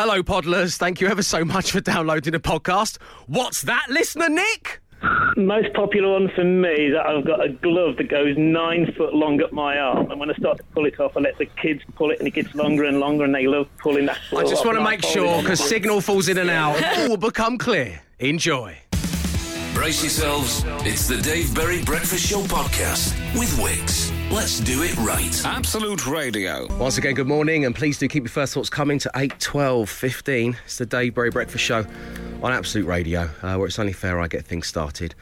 Hello, Podlers. Thank you ever so much for downloading the podcast. What's that, listener Nick? Most popular one for me is that I've got a glove that goes nine foot long up my arm, and when I start to pull it off, I let the kids pull it, and it gets longer and longer, and they love pulling that. I just want to make sure, because signal falls in and out, all will become clear. Enjoy. Brace yourselves. It's the Dave Berry Breakfast Show podcast with Wickes. Let's do it right. Absolute Radio. Once again, good morning, and please do keep your first thoughts coming to 8, 12, 15. It's the Dave Berry Breakfast Show on Absolute Radio, uh, where it's only fair I get things started.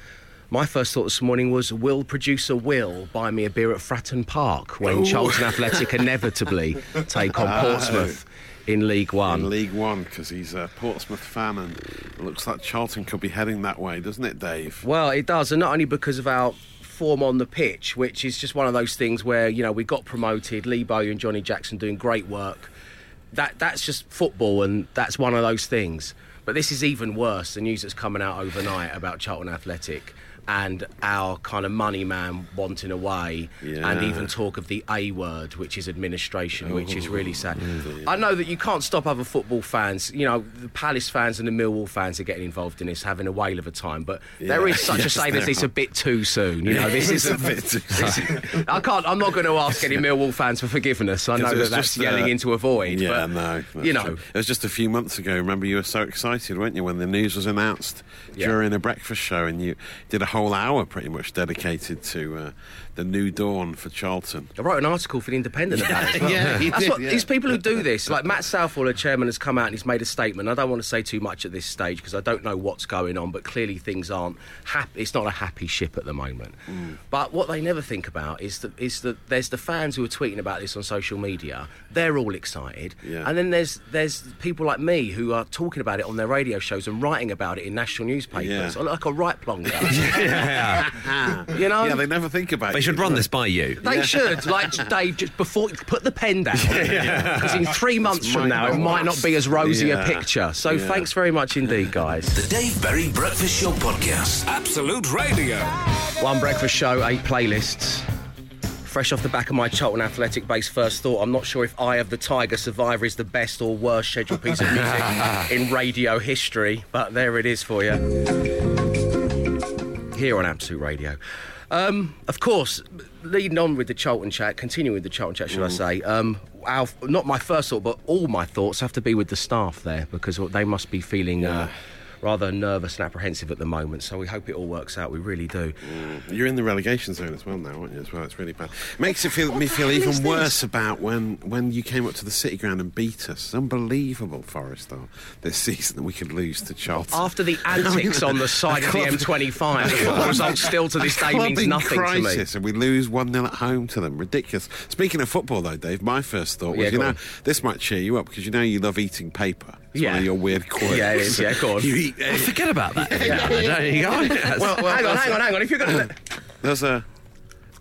My first thought this morning was Will producer Will buy me a beer at Fratton Park when Charlton Athletic inevitably take on Portsmouth in League One? in League One because he's a Portsmouth fan and it looks like Charlton could be heading that way, doesn't it, Dave? Well, it does, and not only because of our form on the pitch, which is just one of those things where you know we got promoted. Lee Bowyer and Johnny Jackson doing great work. That that's just football, and that's one of those things. But this is even worse. The news that's coming out overnight about Charlton Athletic and our kind of money man wanting away, and even talk of the A word, which is administration, which is really sad. I know that you can't stop other football fans. You know, the Palace fans and the Millwall fans are getting involved in this, having a whale of a time. But there Yeah. is such a Yes, saying as it's a bit too soon. You know, this is a bit too soon. I can't. I'm not going to ask any Millwall fans for forgiveness. I know that that's just, yelling uh, into a void. Yeah, but, no. you know, true. It was just a few months ago. Remember, you were so excited, weren't you, when the news was announced Yeah. during a breakfast show, and you did a whole hour pretty much dedicated to uh, the new dawn for Charlton. I wrote an article for the Independent about it. as well. Yeah, did, what, yeah. These people who do this, like Matt Southall, the chairman, has come out and he's made a statement. I don't want to say too much at this stage because I don't know what's going on, but clearly things aren't happy. It's not a happy ship at the moment. Mm. But what they never think about is that is that there's the fans who are tweeting about this on social media. They're all excited, Yeah. and then there's there's people like me who are talking about it on their radio shows and writing about it in national newspapers. Yeah. I look like a right plonker. Yeah. you know, Yeah, they never think about it. They you, should do run this by you. They should, like Dave, just before you put the pen down, because in three months from now it might not be as rosy a picture. So Yeah. thanks very much indeed, guys. The Dave Berry Breakfast Show podcast. Absolute Radio. One breakfast show, eight playlists. Fresh off the back of my Charlton Athletic Base first thought, I'm not sure if Eye of the Tiger Survivor is the best or worst scheduled piece of music in radio history, but there it is for you. Here on Absolute Radio. Um, of course, leading on with the Charlton chat, continuing with the Charlton chat, should I say? Um, our, not my first thought, but all my thoughts have to be with the staff there because they must be feeling uh, rather nervous and apprehensive at the moment. So we hope it all works out. We really do. Mm. You're in the relegation zone as well now, aren't you? As well, it's really bad. Makes it feel me feel even worse about when when you came up to the City Ground and beat us. It's unbelievable, Forest though, this season that we could lose to Charlton. After the antics on the side of the M25, the result still to this day means in nothing to me. crisis, and we lose one 0 at home to them. Ridiculous. Speaking of football, though, Dave, my first thought was, Yeah, you know, on. this might cheer you up because you know you love eating paper. It's Yeah. one of your weird quirks. Yeah, it is. Yeah, go on. You eat, uh, Forget about that. Yeah, there you go. Well, hang on, hang on, hang on. If you're going to. there's a.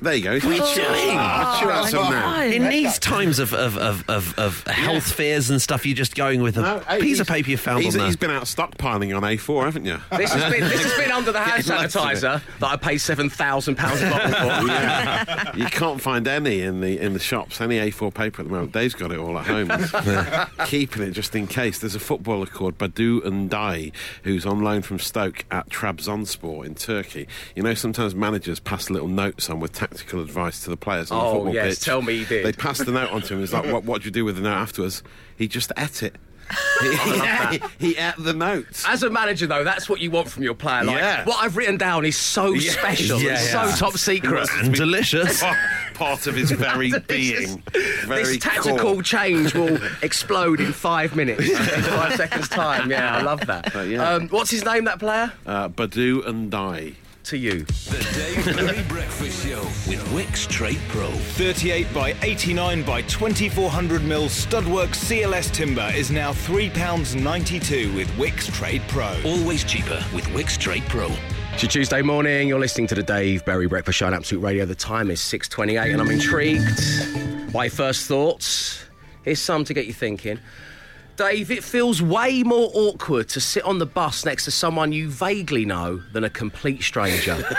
There you go. What are you doing? Ah, chew out some now. In these times of, of, of, of, of health fears and stuff, you're just going with a No, hey, piece of he's- paper you found he's, on he's been out stockpiling on A4, haven't you? This has been this has been under the hand Yeah, lots of it. sanitizer that I paid seven thousand pounds a bottle for. you can't find any in the in the shops. Any A4 paper at the moment. Dave's got it all at home, keeping it just in case. There's a footballer called Badou Ndiaye who's on loan from Stoke at Trabzonspor in Turkey. You know, sometimes managers pass little notes on with tactical advice to the players on the Oh, football yes, pitch. tell me he did. They passed the note on to him. He's like, "What? What do you do with the note afterwards?" He just ate it. he, he ate the notes. As a manager, though, that's what you want from your player. Like, Yeah. what I've written down is so Yeah, special, yeah, so top secret. and delicious. Part of his very being. Very This tactical core. change will explode in five minutes, in five seconds' time. Yeah, I love that. Um, what's his name, that player? Uh, Badou Ndiaye. To you. The Dave Berry Breakfast Show with Wickes Trade Pro. 38 by 89 by 2400 mil Studwork CLS timber is now £3.92 with Wickes Trade Pro. Always cheaper with Wickes Trade Pro. It's your Tuesday morning. You're listening to the Dave Berry Breakfast Show on Absolute Radio. The time is 6:28, and I'm intrigued by first thoughts. Here's some to get you thinking. Dave, it feels way more awkward to sit on the bus next to someone you vaguely know than a complete stranger.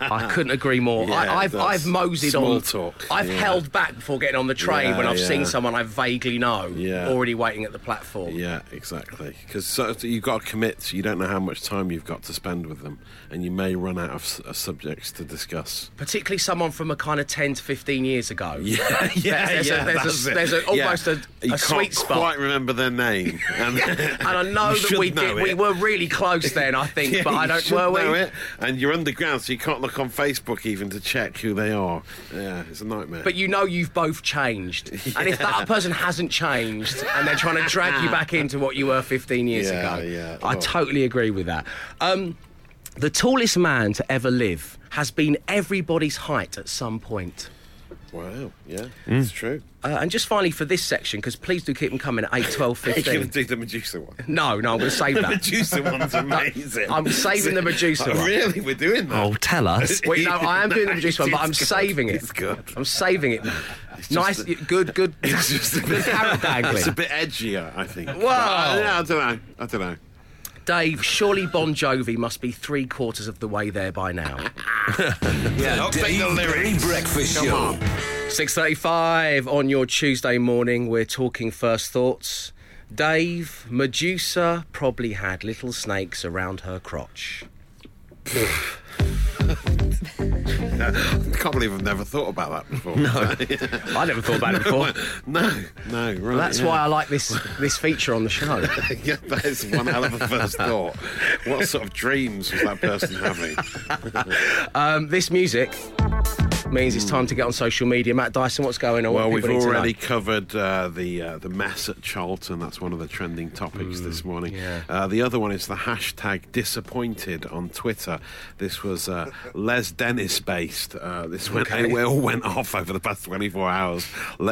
I couldn't agree more. Yeah, I, I've, that's I've moseyed small on. talk, I've yeah. held back before getting on the train Yeah, when I've seen someone I vaguely know already waiting at the platform. Yeah, exactly. Because so, you've got to commit. You don't know how much time you've got to spend with them, and you may run out of uh, subjects to discuss. Particularly someone from a kind of 10 to 15 years ago. Yeah, yeah, There's a- yeah. there's a- there's a- almost a- you a can't sweet spot. Quite remember their name, and, And I know that we did, we were really close then, I think, Yeah, but I don't. Were we? know it, and you're underground, so you can't look on Facebook even to check who they are. Yeah, it's a nightmare. But you know you've both changed. And if that person hasn't changed and they're trying to drag you back into what you were 15 years Yeah, ago, yeah. I Oh. totally agree with that. Um, the tallest man to ever live has been everybody's height at some point. Wow, yeah, Mm. it's true. Uh, and just finally for this section, because please do keep them coming at 8, 12, You're going to do the Medusa one. No, no, I'm going to save The that. Medusa one's amazing. I'm saving the Medusa Oh, one. Really, we're doing that. Oh, tell us. Wait, no, I am doing the Medusa one, but I'm good. saving it. It's good. I'm saving it. Nice, just good, good, It's just a bit, it's a bit edgier, I think. Whoa. But, yeah, I don't know. I don't know. Dave, surely Bon Jovi must be three quarters of the way there by now. Yeah, Dave Berry Breakfast Show. 6.35 on your Tuesday morning, we're talking first thoughts. Dave, Medusa probably had little snakes around her crotch. I can't believe I've never thought about that before. No, I never thought about it before. no, no. Right, That's yeah. why I like this this feature on the show. yeah, that is one hell of a first thought. What sort of dreams was that person having? Um, this music means it's time to get on social media. Matt Dyson, what's going on? Well, we've people need to know? already covered uh, the uh, the mess at Charlton. That's one of the trending topics this morning. yeah. Uh, the other one is the hashtag disappointed on Twitter. This was uh, Les Dennis based. Uh, this went Okay. it all went off over the past 24 hours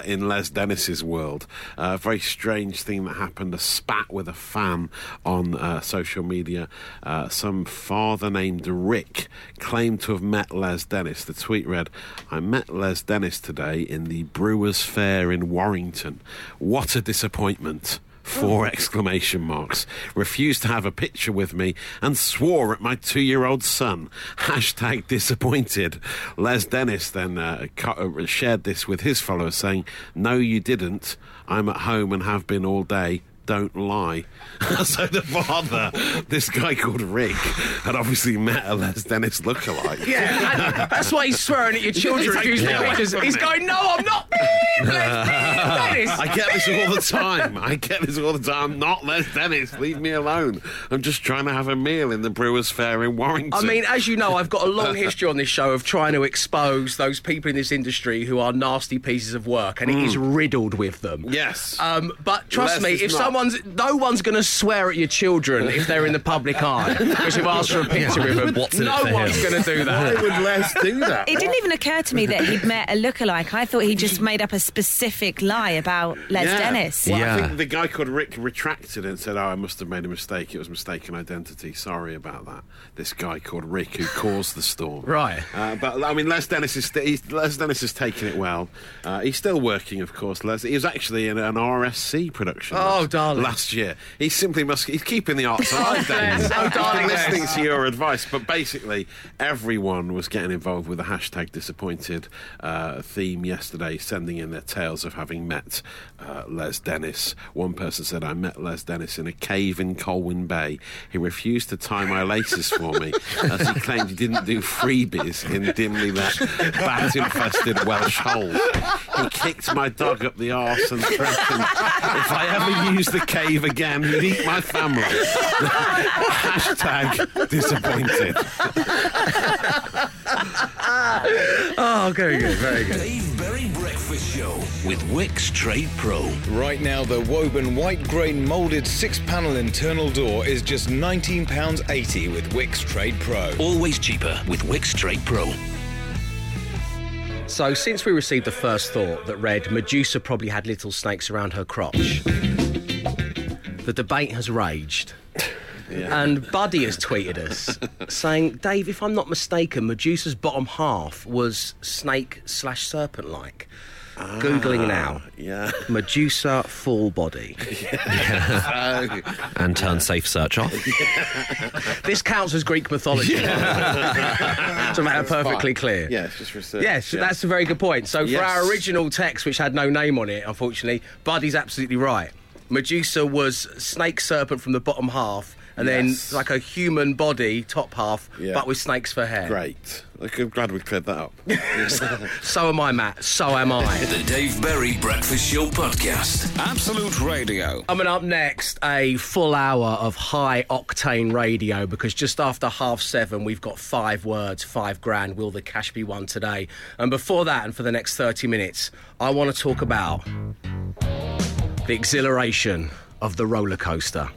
in Les Dennis's world. Uh, a very strange thing that happened: a spat with a fan on uh, social media. Uh, some father named Rick claimed to have met Les Dennis. The tweet read, "I met Les Dennis today in the Brewers Fayre in Warrington. What a disappointment!" Four exclamation marks. Refused to have a picture with me and swore at my two year old son. Hashtag disappointed. Les Dennis then uh, uh, shared this with his followers saying, No, you didn't. I'm at home and have been all day. Don't lie. so the father, this guy called Rick, had obviously met a Les Dennis lookalike. Yeah, and that's why he's swearing at your children. Like, yeah, He's going, no, I'm not. Beep, Les, beep, Dennis. I get this all the time. I get this all the time. I'm not Les Dennis. Leave me alone. I'm just trying to have a meal in the Brewers Fayre in Warrington. I mean, as you know, I've got a long history on this show of trying to expose those people in this industry who are nasty pieces of work, and it is riddled with them. yes. Um, but trust Les me, if not. someone's no one's going to swear at your children if they're in the public eye because you've asked for a picture with them. What's no one's going to do Why that. would Les do that? It didn't even occur to me that he'd met a lookalike. I thought he just made up a specific lie about Les Yeah. Dennis. Well, Yeah. I think the guy called Rick retracted and said, "Oh, I must have made a mistake. It was mistaken identity. Sorry about that." This guy called Rick who caused the storm. Right. Uh, but I mean, Les Dennis is st- he's, Les Dennis has taken it well. Uh, he's still working, of course. Les, he was actually in an RSC production. Oh, last, darling. Last year, he simply must. He's keeping the arts alive. Dennis. Oh, He's darling, listening to your advice, but basically, everyone was getting involved with the hashtag disappointed uh, theme yesterday, sending in their tales of having met uh, Les Dennis. One person said, I met Les Dennis in a cave in Colwyn Bay. He refused to tie my laces for me as he claimed he didn't do freebies in dimly lit, bat infested Welsh holes. He kicked my dog up the arse and threatened if I ever use the cave again, he'd eat my family. Hashtag disappointed. Oh, very good, very good. With Wickes Trade Pro. Right now, the Woburn white grain moulded six panel internal door is just £19.80 with Wickes Trade Pro. Always cheaper with Wickes Trade Pro. So, since we received the first thought that read Medusa probably had little snakes around her crotch, the debate has raged. And Buddy has tweeted us saying, Dave, if I'm not mistaken, Medusa's bottom half was snake slash serpent like. Googling ah, now. Yeah. Medusa full body. Yeah, and turn safe search off. This counts as Greek mythology. to make it perfectly clear. Yeah, just research. Yes, yeah. that's a very good point. So for Yes. our original text, which had no name on it, unfortunately, Buddy's absolutely right. Medusa was snake serpent from the bottom half, and Yes. then like a human body top half, Yeah. but with snakes for hair. great. Look, I'm glad we cleared that up. So am I, Matt. So am I. The Dave Berry Breakfast Show Podcast. Absolute Radio. Coming up next, a full hour of high octane radio because just after half seven, we've got five words, five grand. Will the cash be won today? And before that, and for the next 30 minutes, I want to talk about the exhilaration of the roller coaster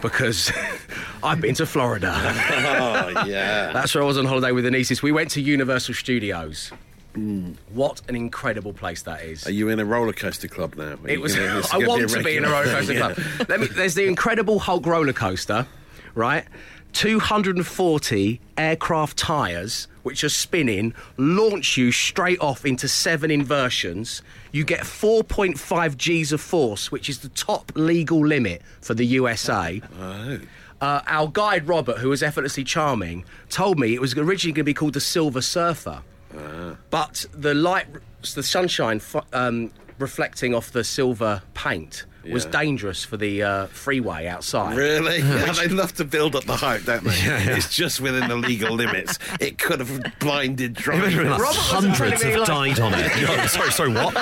because I've been to Florida. oh, yeah. That's where I was on holiday with nieces. We went to Universal Studios. Hmm. What an incredible place that is. Are you in a roller coaster club now? Are It was. gonna- I want to be in a roller coaster Yeah. club. Let me. There's the Incredible Hulk roller coaster, right? 240 aircraft tires, which are spinning, launch you straight off into seven inversions. You get 4.5 G's of force, which is the top legal limit for the USA. Oh. Uh, our guide Robert, who was effortlessly charming, told me it was originally going to be called the Silver Surfer, but the light, the sunshine um, reflecting off the silver paint was dangerous for the uh, freeway outside. Really? Yeah, they love to build up the hype, don't they? It's just within the legal limits. It could have blinded drivers. Robert was Hundreds have like- died on it. Yeah, sorry, sorry, what?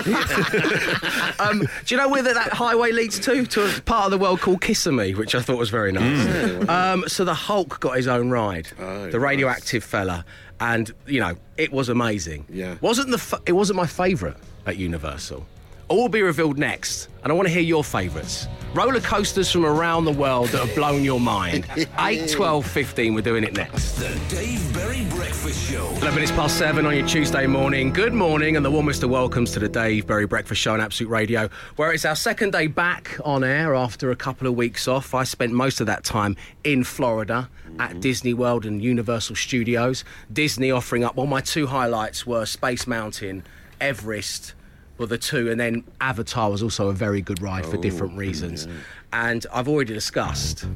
Um, do you know where that, that highway leads to? To a part of the world called Kissimmee, which I thought was very nice. Um, so the Hulk got his own ride, Oh, the radioactive fella, and you know it was amazing. Yeah. wasn't the f- it wasn't my favourite at Universal. All will be revealed next, and I want to hear your favourites. Roller coasters from around the world that have blown your mind. 8, 12, 15, we're doing it next. The Dave Berry Breakfast Show. 11 minutes past seven on your Tuesday morning. Good morning, and the warmest of welcomes to the Dave Berry Breakfast Show on Absolute Radio, where it's our second day back on air after a couple of weeks off. I spent most of that time in Florida at mm-hmm. Disney World and Universal Studios. Disney offering up, well, my two highlights were Space Mountain, Everest. Were the two, and then Avatar was also a very good ride for oh, different reasons. And I've already discussed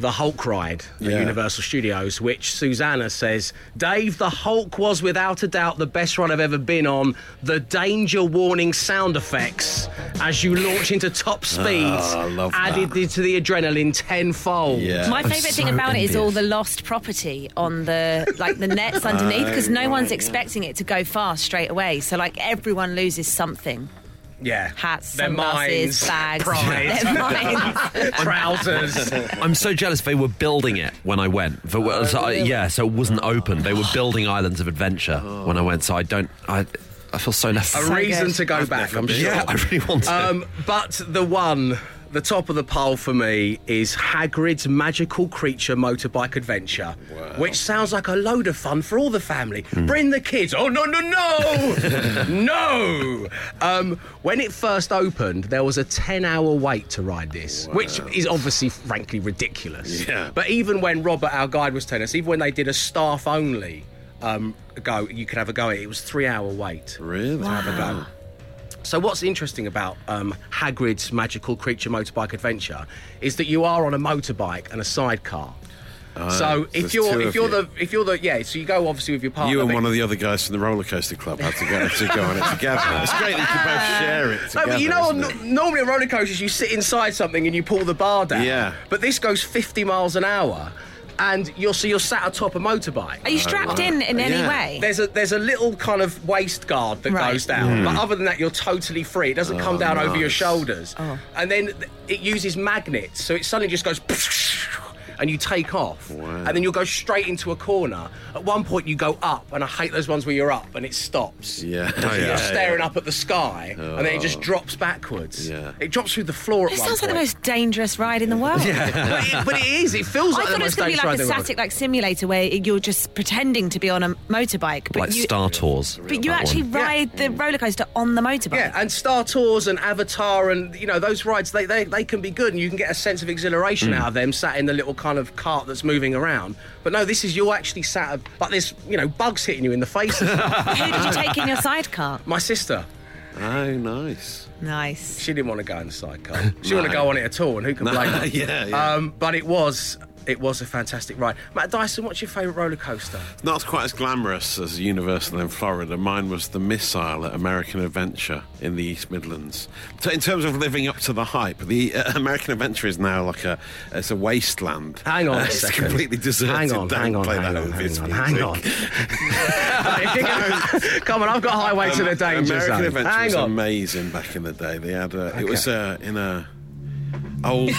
the Hulk ride at Yeah. Universal Studios, which Susanna says, Dave, the Hulk was without a doubt the best ride I've ever been on. The danger warning sound effects as you launch into top ah, speed I love that. added to the adrenaline tenfold. Yeah. My favourite thing so about it is all the lost property on the like the nets underneath because no right, one's yeah. expecting it to go fast straight away. So like everyone loses something: Yeah. hats, Their sunglasses, minds, bags, pride, their minds. trousers. I'm so jealous they were building it when I went. For, Oh, so I- yeah, so it wasn't open. They were building Islands of Adventure when I went. So I don't. I, I feel so left. a So reason good. to go back, I'm sure. yeah, I really want to. Um, but the one, the top of the pile for me is Hagrid's Magical Creature Motorbike Adventure, which sounds like a load of fun for all the family. Bring the kids. Oh, no, no, no! no! Um, when it first opened, there was a 10 hour wait to ride this, which is obviously, frankly, ridiculous. Yeah. But even when Robert, our guide, was telling us, even when they did a staff only um, go, you could have a go at it, it was three hour wait. Really? To have a go. So what's interesting about um, Hagrid's Magical Creature Motorbike Adventure is that you are on a motorbike and a sidecar. so if you're if you're you. the if you're the yeah, so you go obviously with your partner. You and one of the other guys from the roller coaster club had to go to go on it together. It's great that you can both share it No, together. but you know, on, normally on roller coasters you sit inside something and you pull the bar down. Yeah. But this goes 50 miles an hour, and you're so you're sat atop a motorbike. Are you strapped in in any way? There's a there's a little kind of waist guard that Right. goes down, but hmm. other than that, you're totally free. It doesn't oh, come down over your shoulders, Oh. and then it uses magnets, so it suddenly just goes. And you take off, and then you'll go straight into a corner. At one point, you go up, and I hate those ones where you're up and it stops. Yeah. So Oh, you're staring yeah. up at the sky, and then it just oh. drops backwards. Yeah. It drops through the floor at It one sounds like the most dangerous ride in the world. but, it, but it is. It feels I like the thought it was going to be like a in the world. static like simulator where you're just pretending to be on a motorbike, but like you, Star Tours. but you actually one. ride the roller coaster on the motorbike. Yeah, and Star Tours and Avatar and you know those rides they, they, they can be good and you can get a sense of exhilaration mm. out of them sat in the little kind kind of cart that's moving around. But no, this is you're actually sat like there's you know bugs hitting you in the face. Who did you take in your sidecar? My sister, Oh, nice. Nice. she didn't want to go in the sidecar. She didn't want to go on it at all, and who can blame her? yeah, yeah. Um, but it was it was a fantastic ride. Matt Dyson, what's your favourite roller coaster? Not quite as glamorous as Universal in Florida. Mine was the Missile at American Adventure in the East Midlands. So in terms of living up to the hype, the uh, American Adventure is now like a it's a wasteland. Hang on Uh, a it's second. completely deserted. Hang on, hang on, hang on, hang on, hang on. music. If you're gonna- Come on, I've got a highway to the danger American zone. Adventure Hang was on. amazing back in the day. They had a, it was uh, in a old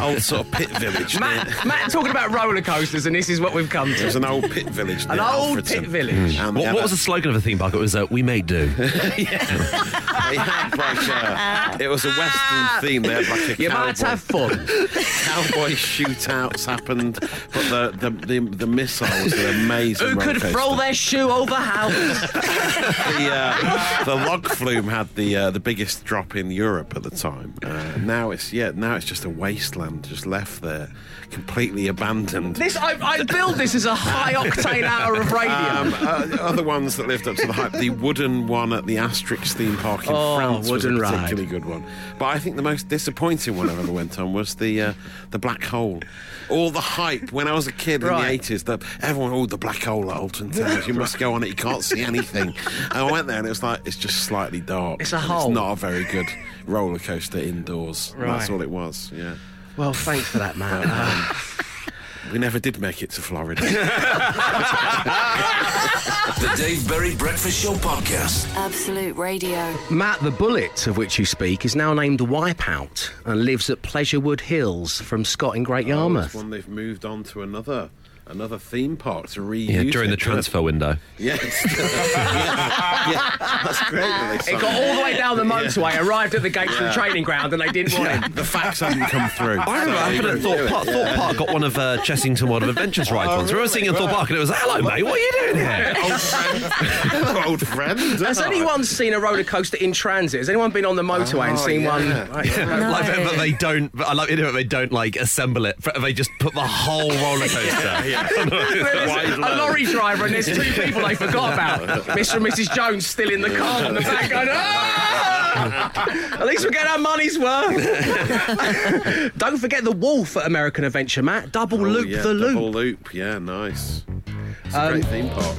old sort of pit village. near- Matt, Matt talking about roller coasters, and this is what we've come to. It was an old pit village. An near old Alfreton. pit village. And they What, what was the slogan of the theme park? It was uh, "We Make Do." They had like a, it was a western theme. They had like a You might cowboy, have fun. cowboy shootouts happened, but the the, the, the missile was an amazing. Who could roller throw coaster. their shoe over house? the, uh, the log flume had the uh, the biggest drop in Europe at the time. Uh, now it's yeah, now it's just a wasteland, just left there, completely abandoned. This I, I build this as a high octane hour of radio. Um, uh, other ones that lived up to the hype, the wooden one at the Asterix theme park in Oh, France was a wooden ride. particularly good one. But I think the most disappointing one I've ever went on was the uh, the black hole. All the hype when I was a kid in the eighties, that everyone, oh, the black hole at Alton Towers, you must go on it, you can't see anything. and I went there and it was like it's just slightly dark. It's a hole. It's not a very good roller coaster indoors. That's Right. all it was. Yeah. well, thanks for that, Matt. Um, We never did make it to Florida. The Dave Berry Breakfast Show Podcast. Absolute Radio. Matt, the bullet of which you speak, is now named Wipeout and lives at Pleasurewood Hills from Scott in Great Oh, Yarmouth. it's one they've moved on to another another theme park to reuse. Yeah, during it. the transfer window. Yes. yeah, yeah, that's great. That they It got all the way down the motorway, arrived at the gates of the training ground, and they didn't want Yeah, him. the facts hadn't come through. I remember So happened you at couldn't Thorpe Park. it, Thorpe. Park got one of uh, Chessington World of Adventures rides once. We were singing in Thorpe Park and it was, hello, mate, what are you doing here? Old friend. Old friend. Has anyone seen a roller coaster in transit? Has anyone been on the motorway and Oh, seen yeah. one? Right, No. Like, but but they don't. But I like it. But they don't like assemble it. They just put the whole roller coaster. There's a lorry driver and there's two people they forgot about. Mr. and Mrs. Jones still in the car in the back going, "Ah!" At least we're getting our money's worth. Don't forget the Wolf at American Adventure, Matt. Double Oh, loop yeah, the loop. Double loop. Yeah, nice. It's a Um, great theme park.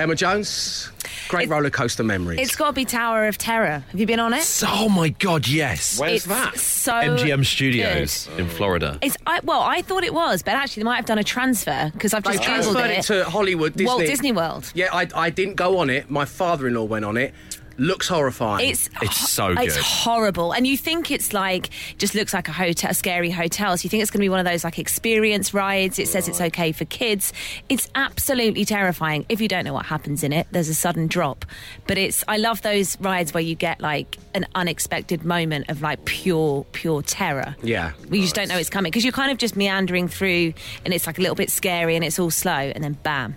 Emma Jones, great It- roller coaster memories. It's got to be Tower of Terror. Have you been on it? oh my god, yes. Where's it's that? So MGM Studios in Florida. It's I, well, I thought it was, but actually they might have done a transfer because I've just googled transferred it to Hollywood Disney. Walt Disney World. Yeah, I, I didn't go on it. My father-in-law went on it. Looks horrifying. It's It's so It's horrible, and you think it's like just looks like a hotel, a scary hotel. So you think it's going to be one of those like experience rides. It says it's okay for kids. It's absolutely terrifying. If you don't know what happens in it, there's a sudden drop. But it's I love those rides where you get like an unexpected moment of like pure pure terror. Yeah. we just don't know it's coming because you're kind of just meandering through, and it's like a little bit scary, and it's all slow, and then bam.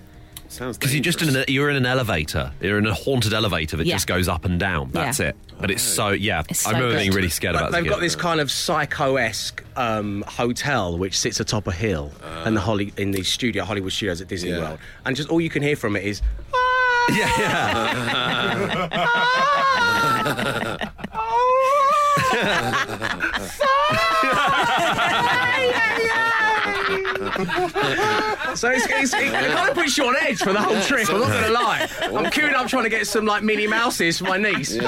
Sounds Because you're just in an, you're in an elevator. You're in a haunted elevator that Yeah. just goes up and down. That's Yeah. it. But it's so yeah. It's I so remember good. being really scared But about. it they've got this kind of psycho-esque um, hotel which sits atop a hill and the Holly in the studio Hollywood Studios at Disney Yeah. World, and just all you can hear from it is. Yeah, yeah. So it's, it's, it kind of puts you on edge for the whole trip. I'm not going to lie. I'm queuing up trying to get some like Minnie Mouses for my niece.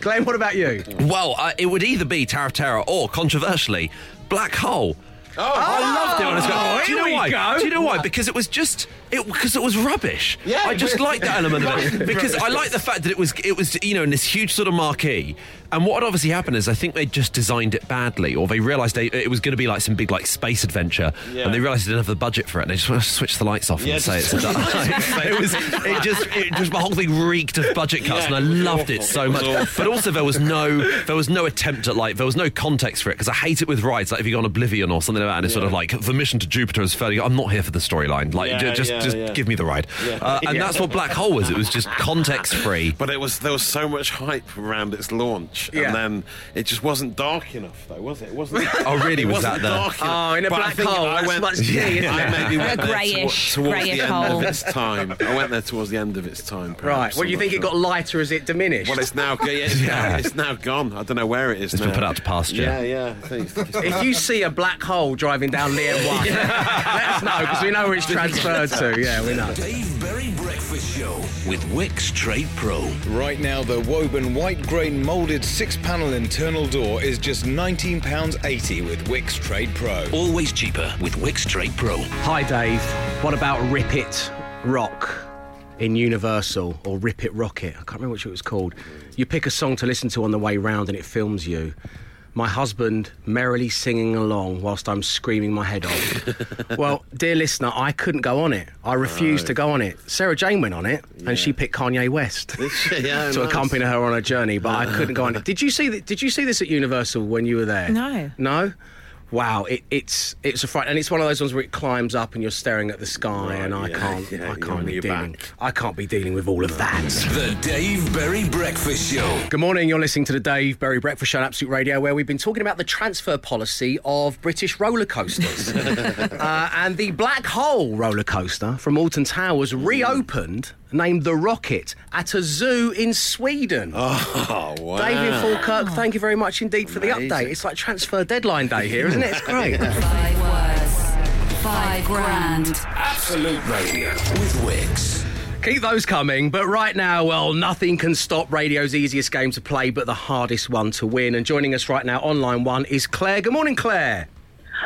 Glenn, what about you? Well, uh, it would either be Tower of Terror or, controversially, Black Hole. Oh, I loved it when I was Oh. Do you here know we why? go. Do you know why? Because it was just it because it was rubbish. Yeah, I just but- liked that element of it because I like the fact that it was it was you know in this huge sort of marquee. And what had obviously happened is I think they just designed it badly, or they realised they, it was going to be like some big like space adventure, Yeah. and they realised they didn't have the budget for it, and they just want to switch the lights off Yeah, and say it's a it was it just it just the whole thing reeked of budget cuts, Yeah, and I it was loved it so It much. awful. But also there was no there was no attempt at like there was no context for it because I hate it with rides like if you go on Oblivion or something like that and it's sort of like the mission to Jupiter is fairly I'm not here for the storyline like Yeah, just Yeah, just yeah. give me the ride. Uh, and that's what Black Hole was. It was just context free. But it was there was so much hype around its launch, Yeah. and then it just wasn't dark enough, though, was it? It wasn't. Oh, really? It Was wasn't that the- dark enough. Oh, in a But I black think hole, I that's went, much tea, isn't I maybe went there greyish- towards, towards greyish the end hole. of its time. I went there towards the end of its time. Perhaps. Right. Well, I'm you not think it sure. got lighter as it diminished? Well, it's now, yeah, it's, now it's now gone. I don't know where it is It's now. been put out to pasture. Yeah, yeah. I think it's just- if you see a black hole driving down the M1, let us know because we know where it's transferred to. Yeah, we know. Dave Berry Breakfast Show with Wickes Trade Pro. Right now, the Woburn white grain moulded six panel internal door is just £19.80 with Wickes Trade Pro. Always cheaper with Wickes Trade Pro. Hi, Dave. What about Rip It Rock in Universal or Rip It Rocket? I can't remember which it was called. You pick a song to listen to on the way round and it films you. My husband merrily singing along whilst I'm screaming my head off. well, dear listener, I couldn't go on it. I refused to go on it. Sarah Jane went on it and she picked Kanye West. yeah, to nice. accompany her on her journey, but I couldn't go on it. Did you see? th- Did you see this at Universal when you were there? No. No. Wow, it, it's it's a fright, and it's one of those ones where it climbs up and you're staring at the sky, Right, and I yeah, can't, yeah, I can't be dealing, back. I can't be dealing with all of that. The Dave Berry Breakfast Show. Good morning. You're listening to the Dave Berry Breakfast Show on Absolute Radio, where we've been talking about the transfer policy of British roller coasters. uh, and the Black Hole roller coaster from Alton Towers reopened, named the Rocket, at a zoo in Sweden. Oh, wow. David Falkirk, thank you very much indeed for the update. It's like transfer deadline day here, isn't it? It's great. Five words. Five grand. Absolute Radio with Wickes. Keep those coming, but right now, well, nothing can stop radio's easiest game to play, but the hardest one to win. And joining us right now on line one is Claire. Good morning, Claire.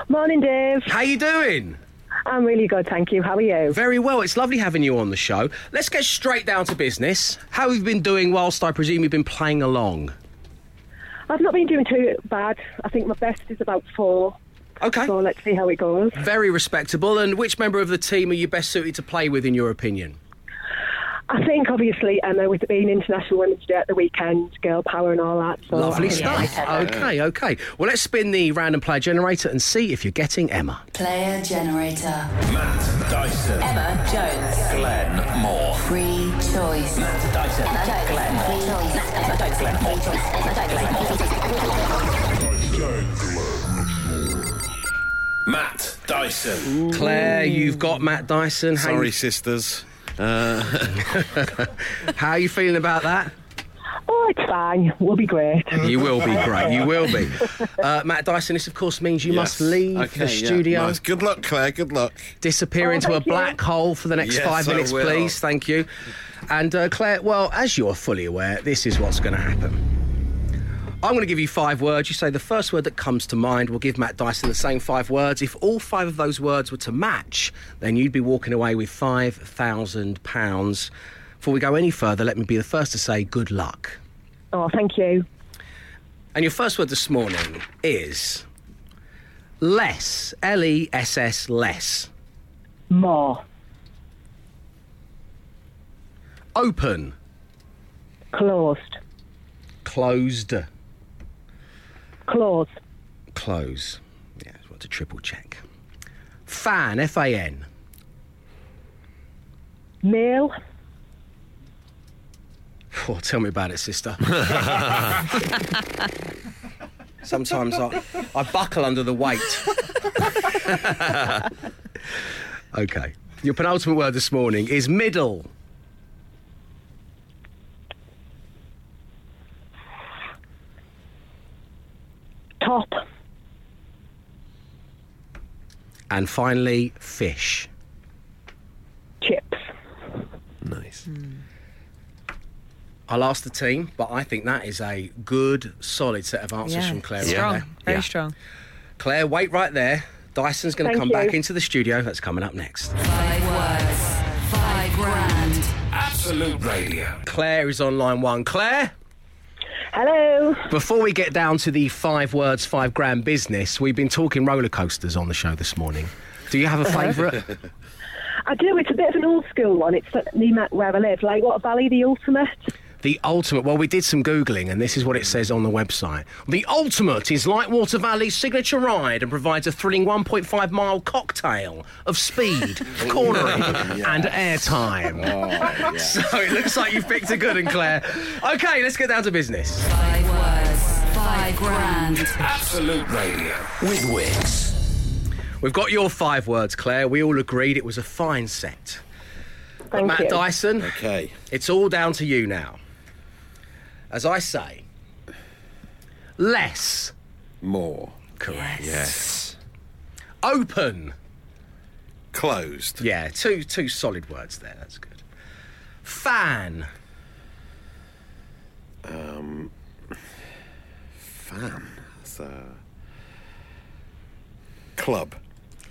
Morning, Dave. How you doing? I'm really good, thank you. How are you? Very well. It's lovely having you on the show. Let's get straight down to business. How have you been doing whilst I presume you've been playing along? I've not been doing too bad. I think my best is about four. Okay. So let's see how it goes. Very respectable. And which member of the team are you best suited to play with, in your opinion? I think obviously Emma, with it being International Women's Day at the weekend, girl power and all that. So Lovely stuff. Emma. Okay, okay. Well, let's spin the random player generator and see if you're getting Emma. Player generator. Matt Dyson. Emma Jones. Glenn Moore. Free choice. Matt Dyson. Glenn. Free choice. Glenn. Free choice. Matt Dyson. Claire, you've got Matt Dyson. How Sorry, you- sisters. Uh, How are you feeling about that? Oh, it's fine. We'll be great. You will be great. You will be. Uh, Matt Dyson, this of course means you must leave Okay, the yeah, studio, nice. Good luck, Claire. Good luck. disappear Oh, into a thank you. black hole for the next Yes, five minutes, please. Thank you. And uh, Claire, well, as you're fully aware, this is what's going to happen. I'm going to give you five words. You say the first word that comes to mind. We'll give Matt Dyson the same five words. If all five of those words were to match, then you'd be walking away with £5,000. Before we go any further, let me be the first to say good luck. Oh, thank you. And your first word this morning is less. L E S S, less. More. Open. Closed. Closed. Close. Close. Yeah, I want to triple check. Fan. F A N. Mail. Oh, tell me about it, sister. Sometimes I, I buckle under the weight. okay. Your penultimate word this morning is middle. Top. And finally, fish. Chips. Nice. I'll ask the team, but I think that is a good, solid set of answers from Claire. right Strong. there. Very Yeah. strong. Claire, wait right there. Dyson's going to Thank come back into the studio. That's coming up next. Five words. Five grand. Absolute Radio. Claire is on line one. Claire, Hello. before we get down to the five words, five grand business, we've been talking roller coasters on the show this morning. Do you have a favourite? I do. It's a bit of an old school one. It's at Nemat where I live. Like what a Valley the Ultimate. The ultimate. Well, we did some googling, and this is what it says on the website. The ultimate is Lightwater Valley's signature ride and provides a thrilling 1.5 mile cocktail of speed, oh, cornering, and airtime. Oh, so it looks like you've picked a good one, Claire. Okay, let's get down to business. Five words, five grand. Absolute Radio with Wickes. We've got your five words, Claire. We all agreed it was a fine set. Thank Matt you. Dyson, Okay. it's all down to you now. As I say, less. More. Correct. Yes. Open. Closed. Yeah, two two solid words there. That's good. Fan. Um, fan. That's a club.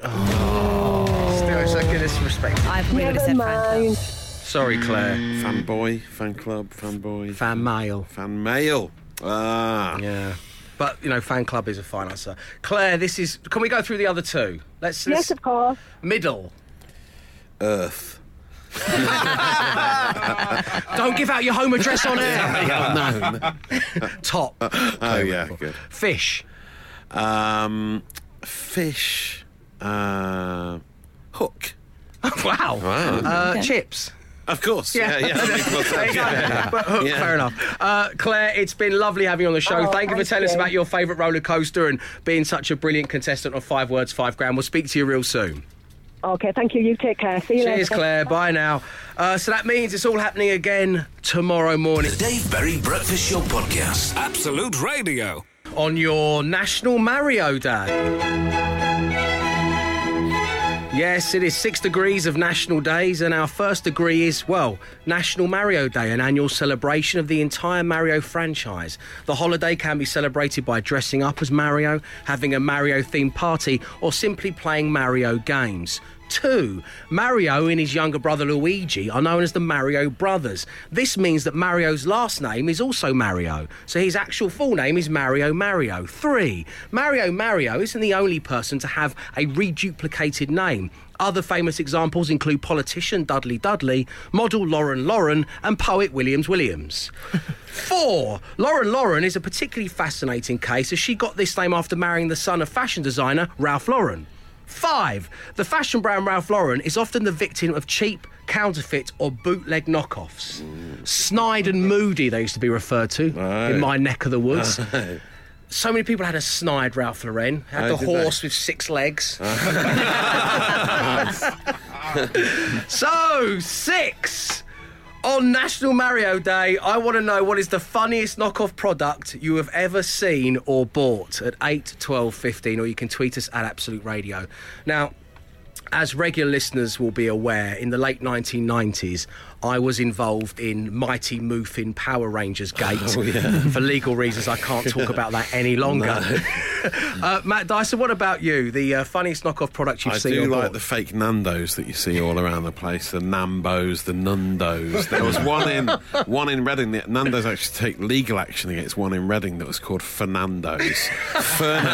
Oh. Still, it's like disrespect. I probably would have Never said fan mind. Sorry, Claire. Fanboy. Fan club. Fanboy. Fan mail. Fan mail. Ah. Yeah. But you know, fan club is a fine answer. Claire, this is. Can we go through the other two? Let's. let's Yes, of course. middle. Earth. Don't give out your home address on air. Yeah, no. Top. Oh yeah, good. Fish. Um, fish. Uh, hook. wow. Uh, Chips. Of course. Yeah, yeah. There you yeah. But hook, Yeah. Fair enough. Uh, Claire, it's been lovely having you on the show. Oh, thank you for thank telling us about your favourite roller coaster and being such a brilliant contestant on Five Words, Five Grand. We'll speak to you real soon. Okay, thank you. You take care. See you Cheers, later. Cheers, Claire. Bye now. Uh, so that means it's all happening again tomorrow morning The Dave Berry Breakfast Show Podcast. Absolute Radio. on your National Mario Day. Yes, it is six degrees of national days, and our first degree is, well, National Mario Day, an annual celebration of the entire Mario franchise. The holiday can be celebrated by dressing up as Mario, having a Mario themed party, or simply playing Mario games. Two, Mario and his younger brother Luigi are known as the Mario Brothers. This means that Mario's last name is also Mario, so his actual full name is Mario Mario. Three, Mario Mario isn't the only person to have a reduplicated name. Other famous examples include politician Dudley Dudley, model Lauren Lauren, and poet Williams Williams. Four, Lauren Lauren is a particularly fascinating case as she got this name after marrying the son of fashion designer Ralph Lauren. Five, the fashion brand Ralph Lauren is often the victim of cheap, counterfeit, or bootleg knockoffs. Snide and moody, they used to be referred to in my neck of the woods. So many people had a snide Ralph Lauren, had Oh, the did they? horse with six legs. so, six. On National Mario Day, I want to know what is the funniest knockoff product you have ever seen or bought at 8, 12, 15, or you can tweet us at Absolute Radio. Now, as regular listeners will be aware, in the late 1990s, I was involved in Mighty Morphin Power Rangers Gate. For legal reasons, I can't talk about that any longer. uh, Matt Dyson, what about you? The uh, funniest knockoff product you've I seen do like bought? the fake Nandos that you see all around the place. The Nambos, the Nundos. There was one in one in Reading. The Nando's actually take legal action against one in Reading that was called Fernando's. Fernando.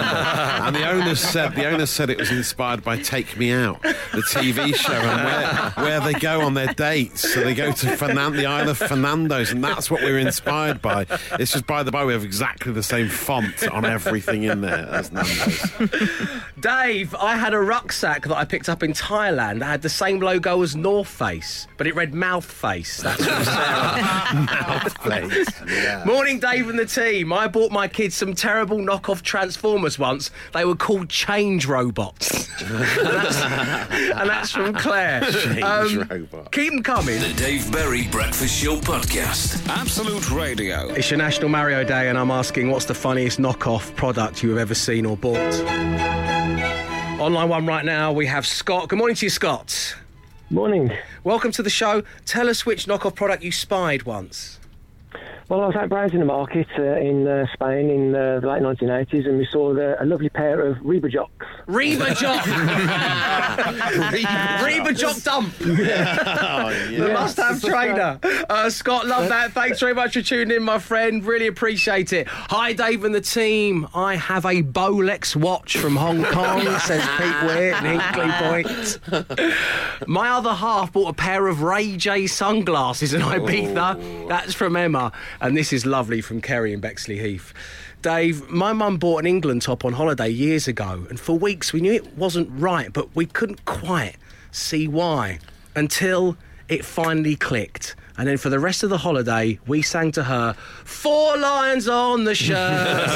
And the owners said the owners said it was inspired by Take Me Out, the TV show, and where, where they go on their dates. So they go to Fernan- the Isle of Fernando's, and that's what we were inspired by. It's just by the by, we have exactly the same font on everything in there as Nando's. Dave, I had a rucksack that I picked up in Thailand that had the same logo as North Face, but it read Mouth Face. That's from Sarah. Place. Yeah. Morning, Dave and the team. I bought my kids some terrible knockoff Transformers once. They were called Change Robots. and, that's, and that's from Claire. Um, Change robot. Keep them coming. The Dave Berry Breakfast Show Podcast. Absolute Radio. It's your National Mario Day, and I'm asking what's the funniest knockoff product you have ever seen or bought? Online one right now, we have Scott. Good morning to you, Scott. Morning. Welcome to the show. Tell us which knockoff product you spied once. Well, I was out browsing the market uh, in uh, Spain in uh, the late 1980s, and we saw the, a lovely pair of Reba jocks. Reba Jock. Reba Jock dump. The must-have trainer. Uh, Scott, love that. Thanks very much for tuning in, my friend. Really appreciate it. Hi, Dave and the team. I have a Bolex watch from Hong Kong, says Pete Witt, Hinkley Point. My other half bought a pair of Ray J sunglasses in Ibiza. That's from Emma. And this is lovely from Kerry in Bexleyheath. Dave, my mum bought an England top on holiday years ago, and for weeks we knew it wasn't right, but we couldn't quite see why until it finally clicked. And then for the rest of the holiday, we sang to her, Four Lions on the shirt.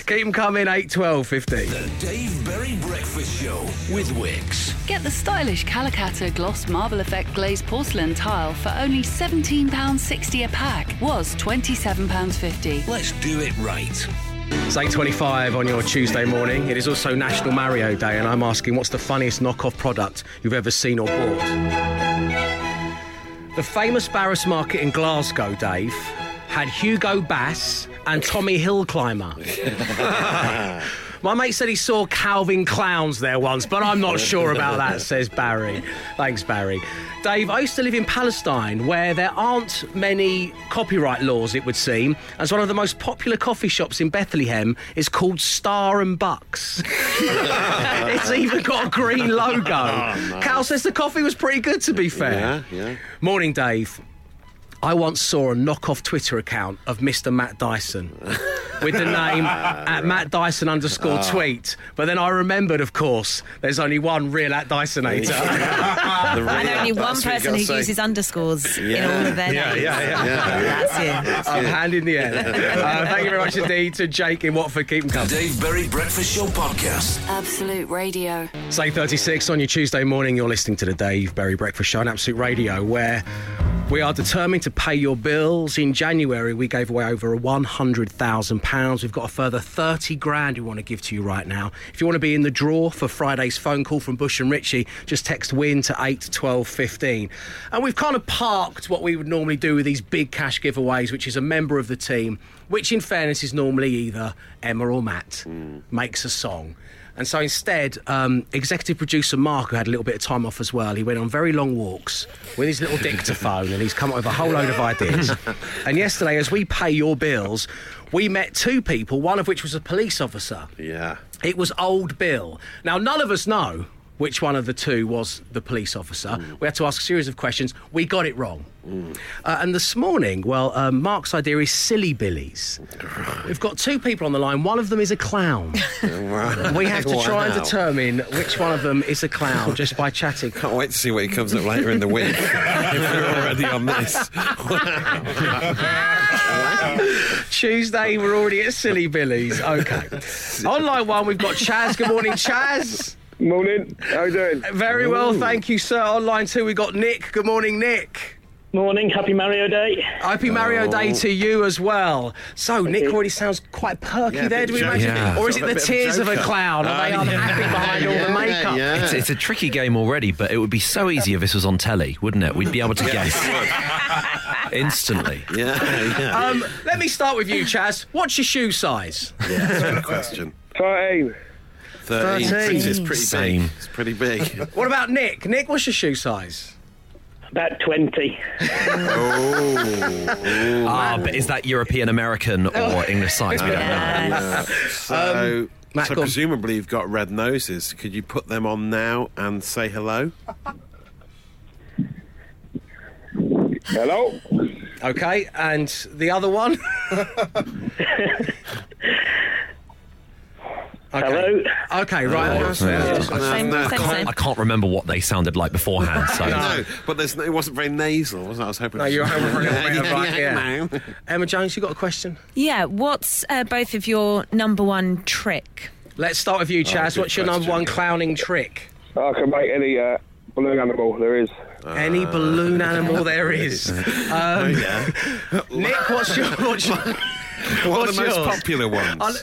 Keep them coming, 8, 12, 15. The Dave Berry Breakfast Show with Wickes. Get the stylish Calacatta Gloss Marble Effect Glazed Porcelain Tile for only £17.60 a pack. Was £27.50. Let's do it right. It's 8.25 on your Tuesday morning. It is also National Mario Day, and I'm asking what's the funniest knockoff product you've ever seen or bought? The famous Barras Market in Glasgow, Dave, had Hugo Bass and Tommy Hillclimber. My mate said he saw Calvin Clowns there once, but I'm not sure about that, says Barry. Thanks, Barry. Dave, I used to live in Palestine where there aren't many copyright laws, it would seem, as one of the most popular coffee shops in Bethlehem is called Star and Bucks. it's even got a green logo. Oh, Cal says the coffee was pretty good, to be fair. Yeah, yeah. Morning, Dave. I once saw a knockoff Twitter account of Mr. Matt Dyson with the name at Matt Dyson underscore tweet. But then I remembered, of course, there's only one real at Dysonator. And only one person who uses underscores in all of their Yeah, names. yeah, yeah. That's you. I'm hand in the air. Uh, thank you very much indeed to Jake in Watford. Keep them coming. Dave Berry Breakfast Show podcast. Absolute Radio. Say 36 on your Tuesday morning. You're listening to the Dave Berry Breakfast Show on Absolute Radio, where we are determined to pay your bills. In January, we gave away over £100,000. We've got a further 30 grand we want to give to you right now. If you want to be in the draw for Friday's phone call from Bush and Ritchie, just text WIN to 81215. And we've kind of parked what we would normally do with these big cash giveaways, which is a member of the team, which in fairness is normally either Emma or Matt, hmm. makes a song. And so instead, um, executive producer Mark, who had a little bit of time off as well, he went on very long walks with his little dictaphone and he's come up with a whole load of ideas. and yesterday, as we pay your bills, we met two people, one of which was a police officer. Yeah. It was Old Bill. Now, none of us know which one of the two was the police officer. We had to ask a series of questions. We got it wrong. Uh, and this morning, well, um, Mark's idea is silly billies. We've got two people on the line. One of them is a clown. We have to try and determine which one of them is a clown just by chatting. Can't wait to see what he comes up later in the week. if we're already on this. Tuesday, we're already at Silly Billies. Okay. On line one, we've got Chaz. Good morning, Chaz. Morning. How are you doing? Very well, thank you, sir. On line two, we've got Nick. Good morning, Nick. Morning, happy Mario Day. Happy Mario Day to you as well. So, Nick already sounds quite perky Yeah, there, do we imagine? Yeah. Or is it the of a of a tears of a clown? Are they Uh, unhappy yeah, behind all the makeup? yeah. It's, it's a tricky game already, but it would be so easy if this was on telly, wouldn't it? We'd be able to guess instantly. Yeah, yeah. Um, let me start with you, Chaz. What's your shoe size? yeah, that's a good question. 13. 13. 13. It's pretty Same. big. It's pretty big. What about Nick? Nick, what's your shoe size? About 20. oh. Ah, but is that European American or English size? We don't know. Yeah. So, Matt, so go on. presumably you've got red noses. Could you put them on now and say hello? Hello? Okay, and the other one? Okay. Hello? Okay, right. Oh, Same, no, same, no. same. I can't remember what they sounded like beforehand. So No, but there's, it wasn't very nasal, was it? I was hoping. No, you're hoping for a little bit of Yeah, yeah. Emma Jones, you got a question? Yeah, what's uh, both of your number one trick? Let's start with you, Chaz. good What's your number one clowning trick? I can make any uh, balloon animal there is. Any balloon animal there is. Oh, Um, yeah. Nick, what's your what's your, What are what's the most yours? popular ones? I'll-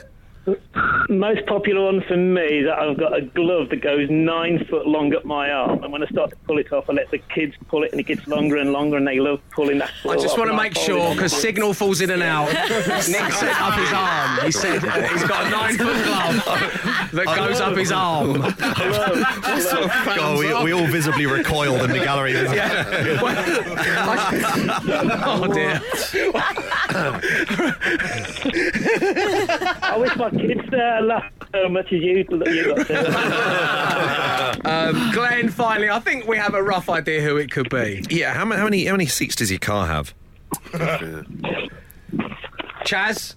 Most popular one for me that I've got a glove that goes nine foot long up my arm, and when I start to pull it off, I let the kids pull it, and it gets longer and longer, and they love pulling that. I just want to make sure because signal falls in and out. Nick set up his arm. He said he's got a nine foot glove that goes up his arm. God, oh, we, we all visibly recoiled in the gallery. oh dear. I wish my kids uh, laughed so much as you. you got to. Um, Glenn, finally, I think we have a rough idea who it could be. Yeah, how, ma- how many how many seats does your car have? Chaz?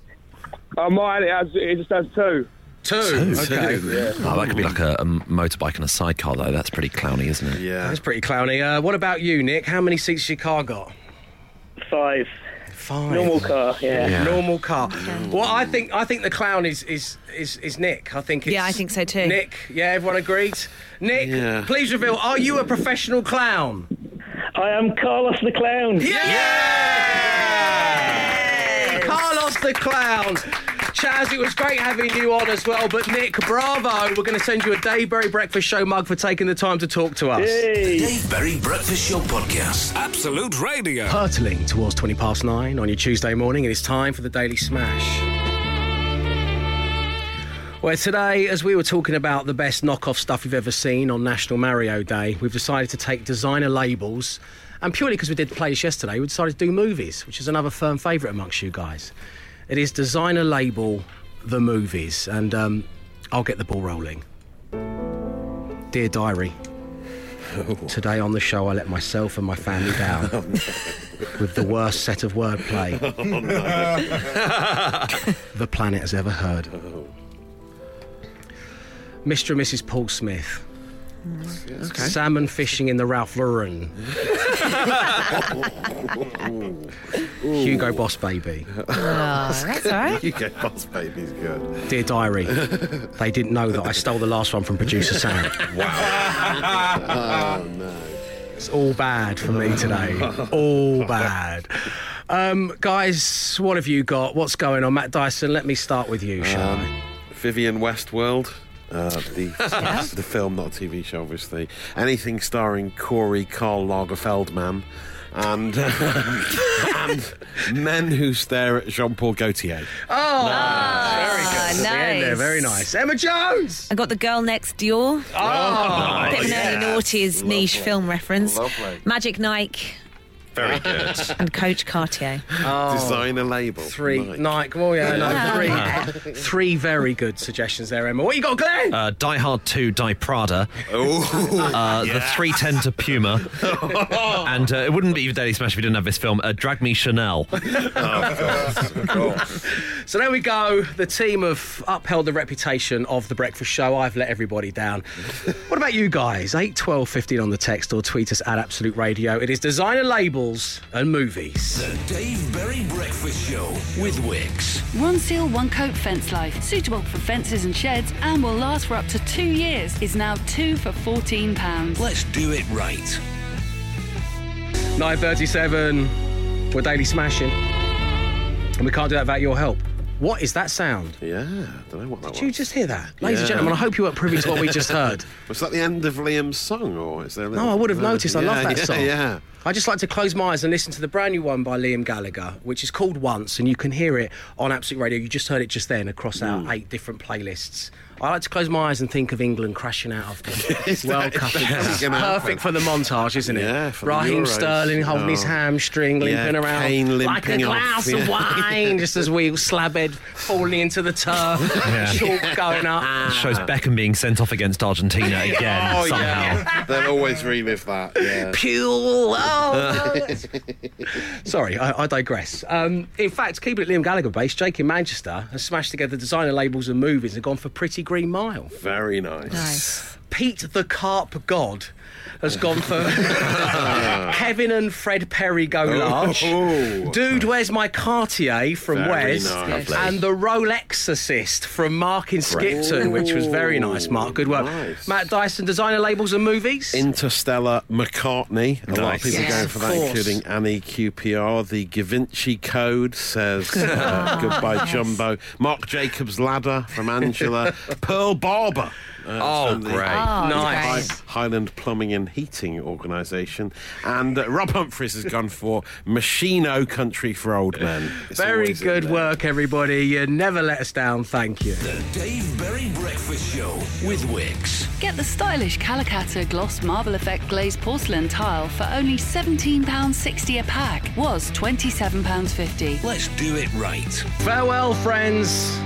Oh, mine, it, has, it just has two. Two. Okay. Oh, that could be like a, a motorbike and a sidecar, though. That's pretty clowny, isn't it? Yeah. That's pretty clowny. Uh, what about you, Nick? How many seats has your car got? Five. Five. Normal car, yeah. Normal car. Well, I think I think the clown is is is, is Nick. I think. It's Yeah, I think so too. Nick. Yeah, everyone agrees. Nick, Yeah. please reveal. Are you a professional clown? I am Carlos the Clown. Yeah! Carlos the Clown. Chaz, it was great having you on as well. But Nick, bravo. We're going to send you a Dave Berry Breakfast Show mug for taking the time to talk to us. The Dave Berry Breakfast Show Podcast. Absolute Radio. Hurtling towards 20 past nine on your Tuesday morning, and it's time for the Daily Smash. Well, today, as we were talking about the best knockoff stuff we've ever seen on National Mario Day, we've decided to take designer labels, and purely because we did plays yesterday, we decided to do movies, which is another firm favourite amongst you guys. It is designer label the movies, and um, I'll get the ball rolling. Dear Diary, today on the show I let myself and my family down with the worst set of wordplay the planet has ever heard. Mr. and Mrs. Paul Smith. Salmon fishing in the Ralph Lauren. Hugo Boss Baby. Oh, that's all right. You get Boss Baby's good. Dear Diary, they didn't know that I stole the last one from producer Sam. Wow. oh, no. It's all bad for me today. All bad. Um, guys, what have you got? What's going on? Matt Dyson, let me start with you, shall I? Um, Vivian Westworld. Uh, the the film, not a TV show, obviously. Anything starring Corey Karl Lagerfeldman and and men who stare at Jean Paul Gaultier. Oh, ah, very good. At the end there, nice. very nice. Emma Jones. I got the girl next Dior. Oh, Bit of an yeah. early noughties niche film reference. Lovely. Magic Nike Very good. and Coach Cartier. Oh. Designer label. Three Nike. Nike. Well, yeah, no, three, three very good suggestions there, Emma. What you got, Glenn? Uh, Die Hard 2, Die Prada. Oh, Uh, The 310 to Puma. and uh, it wouldn't be Daily Smash if we didn't have this film. Uh, Drag Me Chanel. So there we go. The team have upheld the reputation of the breakfast show. I've let everybody down. what about you guys? 8, 12, 15 on the text or tweet us at Absolute Radio. It is designer labels and movies. The Dave Berry Breakfast Show with Wickes. One seal, one coat fence life, suitable for fences and sheds, and will last for up to two years, is now two for £14. Let's do it right. 9.37. We're daily smashing. And we can't do that without your help. What is that sound? Yeah, I don't know what that was. Did you just hear that? Ladies and gentlemen, I hope you weren't privy to what we just heard. Was that the end of Liam's song, or is there? A No, I would have noticed. I love that yeah, song. Yeah. I just like to close my eyes and listen to the brand new one by Liam Gallagher, which is called Once, and you can hear it on Absolute Radio. You just heard it just then across our Mm. eight different playlists. I like to close my eyes and think of England crashing out of the World Cup. It's perfect for the montage, isn't it? Yeah, for Raheem Euros. Sterling holding his Oh. hamstring, Yeah, limping around Kane like a limping off, glass of wine, just as we slabhead falling into the turf, Yeah. chalk going up. Shows Beckham being sent off against Argentina again, oh somehow. yeah, they'll always relive that. Yeah. Pure. Oh. Sorry, I, I digress. Um, in fact, keeping it at Liam Gallagher based, Jake in Manchester has smashed together designer labels and movies and gone for Pretty Green Mile. Very nice. Nice. Pete the Carp God has gone for Kevin and Fred Perry go large. Oh. Dude, where's my Cartier from Very Wes? nice. And the Rolex assist from Mark in Skipton, which was very nice, Mark. Good work. Nice. Matt Dyson, designer labels and movies. Interstellar McCartney. A lot of people Yes, going for that, course. including Annie QPR. The Givenchy Code says uh, goodbye, Jumbo. Marc Jacobs Ladder from Angela. Pearl Barber. Uh, Oh, from the great. Oh, Nice. great. Highland Plumbing and Heating Organisation. And uh, Rob Humphries has gone for Moschino Country for Old Men. It's Very good work, everybody. You never let us down. Thank you. The Dave Berry Breakfast Show with Wickes. Get the stylish Calacatta Gloss Marble Effect Glazed Porcelain Tile for only £17.60 a pack. Was £27.50. Let's do it right. Farewell, friends.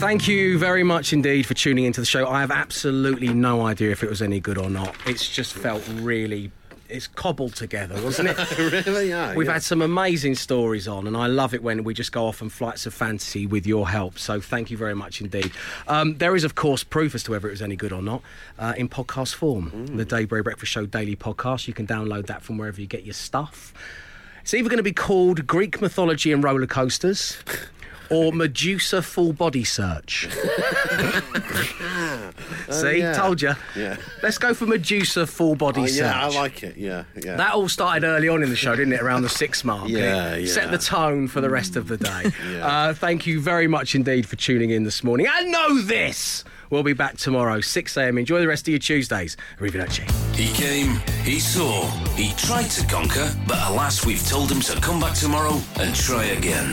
Thank you very much indeed for tuning into the show. I have absolutely no idea if it was any good or not. It's just felt really. It's cobbled together, wasn't it? really? Yeah. We've yeah. had some amazing stories on, and I love it when we just go off on flights of fantasy with your help. So thank you very much indeed. Um, there is, of course, proof as to whether it was any good or not uh, in podcast form. The Dave Berry Breakfast Show daily podcast. You can download that from wherever you get your stuff. It's either going to be called Greek mythology and roller coasters. Or Medusa full body search. See, yeah. told you. Yeah. Let's go for Medusa full body Oh, search. yeah, I like it. Yeah, yeah. That all started early on in the show, didn't it? Around the six mark. Yeah, yeah. Set the tone for the rest of the day. Yeah. uh, thank you very much indeed for tuning in this morning. I know this. We'll be back tomorrow, 6 a.m. Enjoy the rest of your Tuesdays. Arrivederci. He came, he saw, he tried to conquer, but alas, we've told him to come back tomorrow and try again.